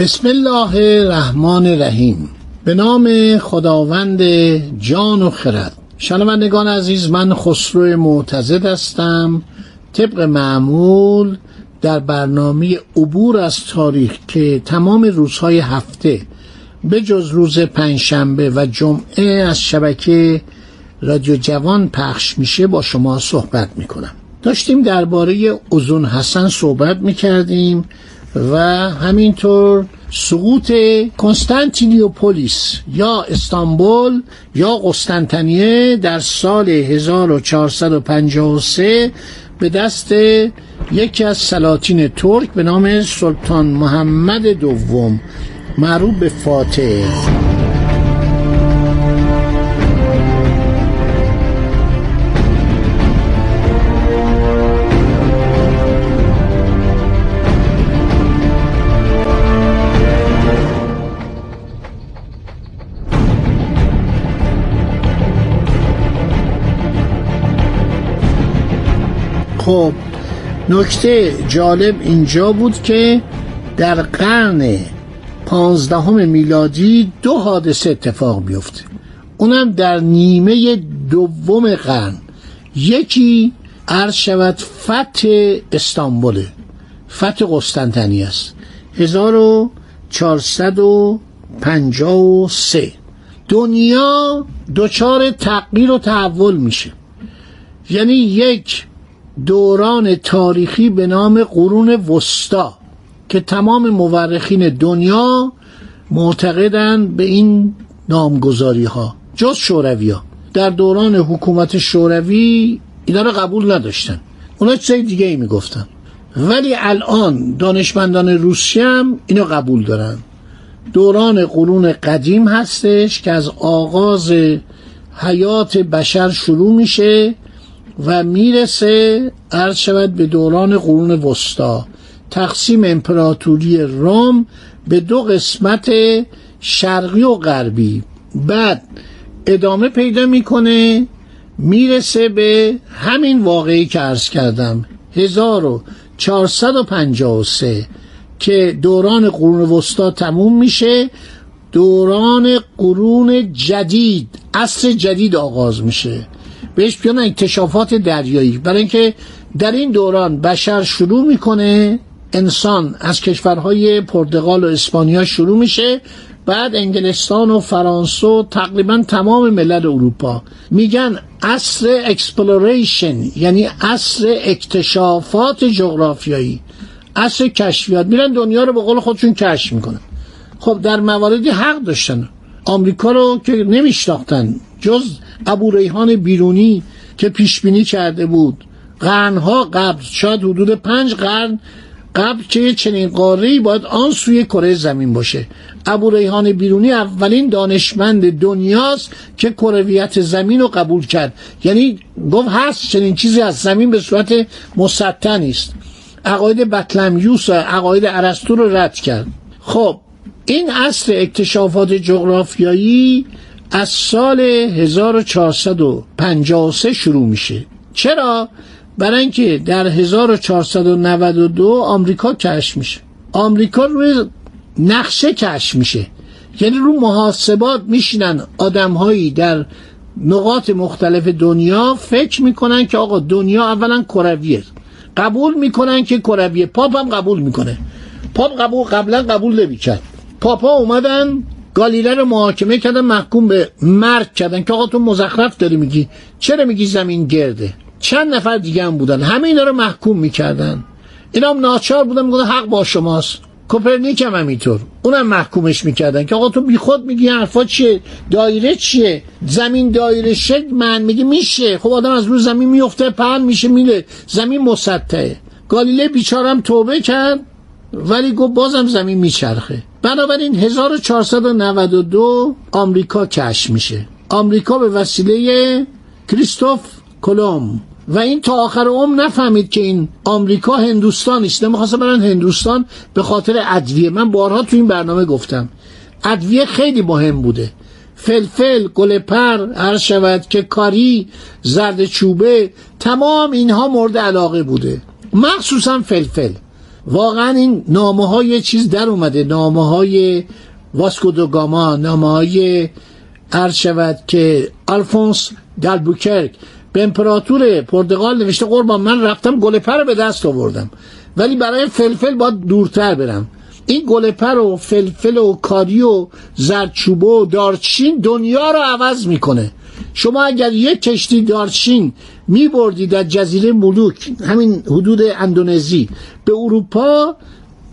بسم الله الرحمن الرحیم. به نام خداوند جان و خرد. شنوندگان عزیز من خسرو معتزد هستم. طبق معمول در برنامه عبور از تاریخ که تمام روزهای هفته به جز روز پنجشنبه و جمعه از شبکه رادیو جوان پخش میشه با شما صحبت می‌کنم. داشتیم درباره اوزون حسن صحبت می‌کردیم. و همینطور سقوط کنستانتینیوپولیس یا استانبول یا قسطنطنیه در سال 1453 به دست یکی از سلاطین ترک به نام سلطان محمد دوم معروف به فاتح. خب نکته جالب اینجا بود که در قرن پانزدهم میلادی دو حادثه اتفاق بیفته اونم در نیمه دوم قرن. یکی عرض شود فتح استانبوله فتح قسطنطنیه است. 1453 دنیا دچار تغییر و تحول میشه. یعنی یک دوران تاریخی به نام قرون وسطا که تمام مورخین دنیا معتقدند به این نامگذاری ها جز شوروی ها در دوران حکومت شوروی اینا رو قبول نداشتن. اونا چیز دیگه ای می‌گفتن. ولی الان دانشمندان روسی هم اینو قبول دارن. دوران قرون قدیم هستش که از آغاز حیات بشر شروع میشه و می‌رسه عرض شود به دوران قرون وسطا. تقسیم امپراتوری روم به دو قسمت شرقی و غربی. بعد ادامه پیدا می‌کنه می‌رسه به همین واقعی که عرض کردم 1453 که دوران قرون وسطا تموم میشه. دوران قرون جدید عصر جدید آغاز میشه. بهش میگن اکتشافات دریایی. برای اینکه در این دوران بشر شروع می‌کنه انسان از کشورهای پرتغال و اسپانیا شروع میشه بعد انگلستان و فرانسه و تقریبا تمام ملل اروپا. میگن عصر exploration یعنی عصر اکتشافات جغرافیایی. عصر کشفیات. میرن دنیا رو به قول خودشون کشف می‌کنن. خب در مواردی حق داشتن. آمریکا رو که نمیشناختن. جز ابو ریحان بیرونی که پیش بینی کرده بود. قرنها قبل شاید حدود پنج قرن قبل که چنین قاره باید آن سوی کره زمین باشه. ابو ریحان بیرونی اولین دانشمند دنیاست که کرویت زمین رو قبول کرد. یعنی گفت هست چنین چیزی از زمین به صورت مسطح نیست. عقاید بطلمیوس عقاید ارسطو رو رد کرد. خب این اصل اکتشافات جغرافیایی از سال 1453 شروع میشه. چرا؟ برای اینکه در 1492 آمریکا کشف میشه. آمریکا روی نقشه کشف میشه. یعنی رو محاسبات میشینن آدمهایی در نقاط مختلف دنیا فکر می‌کنن که آقا دنیا اولا کرویه. قبول می‌کنن که کرویه. پاپ هم قبول می‌کنه. پاپ قبول قبلا قبول نمی‌کرد. پاپا اومدن گالیله رو محاکمه کردن محکوم به مرگ کردن. که آقا تو مزخرف داری میگی. چرا میگی زمین گرده؟ چند نفر دیگه هم بودن. همه اینا رو محکوم می‌کردن. اینا هم ناچار بودن میگن حق با شماست. کوپرنیک هم همینطور. اونم محکومش می‌کردن. که آقا تو بیخود میگی حرفا چیه؟ دایره چیه؟ زمین دایره شکل من میگی میشه. خب آدم از روی زمین میفته پهن میشه میله. زمین مسطحه. گالیله بیچارم توبه کرد ولی گفت بازم زمین میچرخه. بنابراین 1492 آمریکا کشف میشه. آمریکا به وسیله کریستوف کلم و این تا آخر عمر نفهمید که این آمریکا هندوستان است. نمی‌خواست برن هندوستان به خاطر ادویه. من بارها تو این برنامه گفتم. ادویه خیلی مهم بوده. فلفل گلپر عرض شود که کاری زرد چوبه تمام اینها مورد علاقه بوده. مخصوصا فلفل. واقعا این نامه های چیز در اومده. نامه های واسکو دو گاما نامه های عرض شود که آلفونس دالبوکرک به امپراتور پرتغال نوشته قربان من رفتم گلپر به دست آوردم. ولی برای فلفل باید دورتر برم. این گلپر و فلفل و کاری و زردچوبه و دارچین دنیا رو عوض می‌کنه. شما اگر یک کشتی دارچین میبردید در جزیره ملوک همین حدود اندونزی به اروپا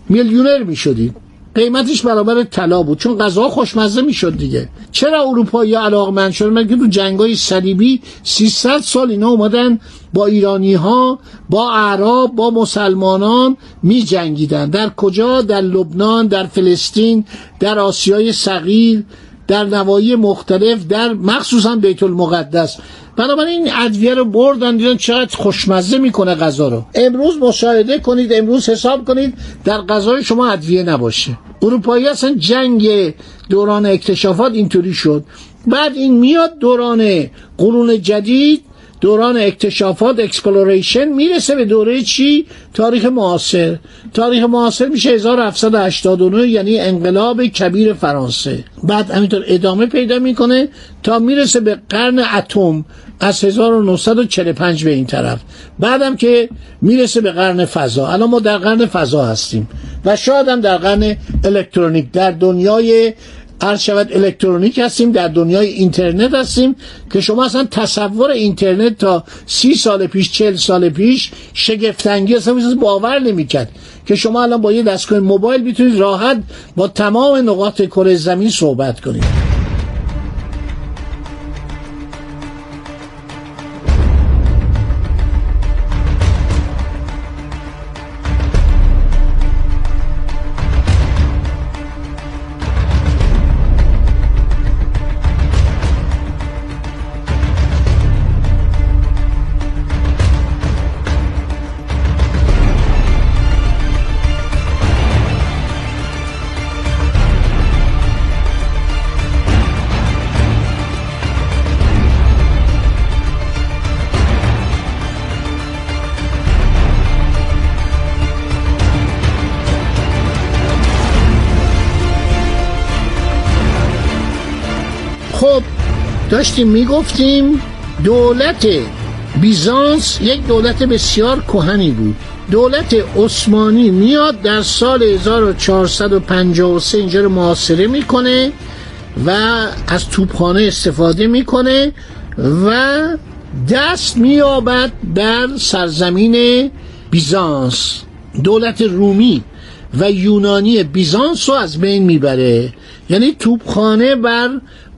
میلیونر می‌شدید. قیمتش برابر طلا بود چون غذا خوشمزه می‌شد دیگه. چرا اروپایی علاقمند شدن؟ مگه تو جنگای صلیبی 300 سال اینا اومدن با ایرانی ها با اعراب با مسلمانان می جنگیدن در کجا؟ در لبنان در فلسطین در آسیای صغیر. در نواحی مختلف در مخصوصا بیت المقدس. بنابراین این ادویه رو بردن دیدن چقدر خوشمزه می‌کنه غذا رو. امروز مشاهده کنید امروز حساب کنید در غذای شما ادویه نباشه. اروپایی اصلا جنگ دوران اکتشافات اینطوری شد. بعد این میاد دوران قرون جدید دوران اکتشافات exploration می‌رسه به دوره چی؟ تاریخ معاصر. تاریخ معاصر میشه 1789 یعنی انقلاب کبیر فرانسه. بعد همینطور ادامه پیدا می‌کنه تا می‌رسه به قرن اتم از 1945 به این طرف. بعدم که می‌رسه به قرن فضا. الان ما در قرن فضا هستیم و شاید هم در قرن الکترونیک در دنیای عرض شود الکترونیک هستیم در دنیای اینترنت هستیم که شما اصلا تصور اینترنت تا سی سال پیش چل سال پیش شگفتنگی اصلا باور نمی‌کرد که شما الان با یه دستگاه موبایل می‌تونید راحت با تمام نقاط کره زمین صحبت کنید. داشتیم می‌گفتیم دولت بیزانس یک دولت بسیار کهنی بود. دولت عثمانی میاد در سال 1453 اینجا رو محاصره می‌کنه و از توپخانه استفاده می‌کنه و دست میابد در سرزمین بیزانس. دولت رومی و یونانی بیزانس رو از بین می‌بره. یعنی توپخانه بر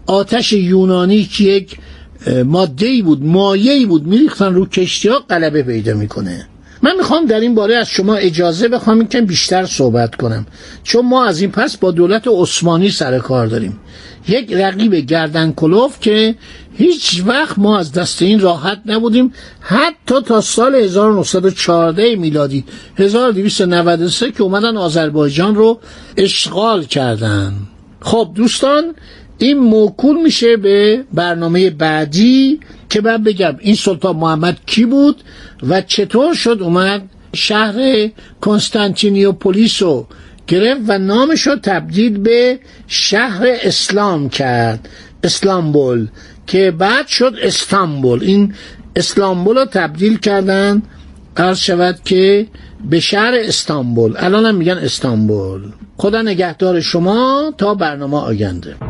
آتش یونانی که یک ماده بود مایه ای بود میریختن رو کشتی ها غلبه پیدا می‌کنه. من می‌خوام در این باره از شما اجازه بخوام که بیشتر صحبت کنم. چون ما از این پس با دولت عثمانی سر کار داریم. یک رقیب گردن کلوف که هیچ وقت ما از دست این راحت نبودیم. حتی تا سال 1914 میلادی 1293 که اومدن آذربایجان رو اشغال کردن. خب دوستان این موکول میشه به برنامه بعدی که بعد بگم این سلطان محمد کی بود و چطور شد اومد شهر کنستانتینیوپولیس رو گرفت و نامش رو تبدیل به شهر اسلام کرد اسلامبول که بعد شد استانبول. این اسلامبول رو تبدیل کردن عرض شود که به شهر استانبول. الان هم میگن استانبول. خدا نگهدار شما تا برنامه آینده.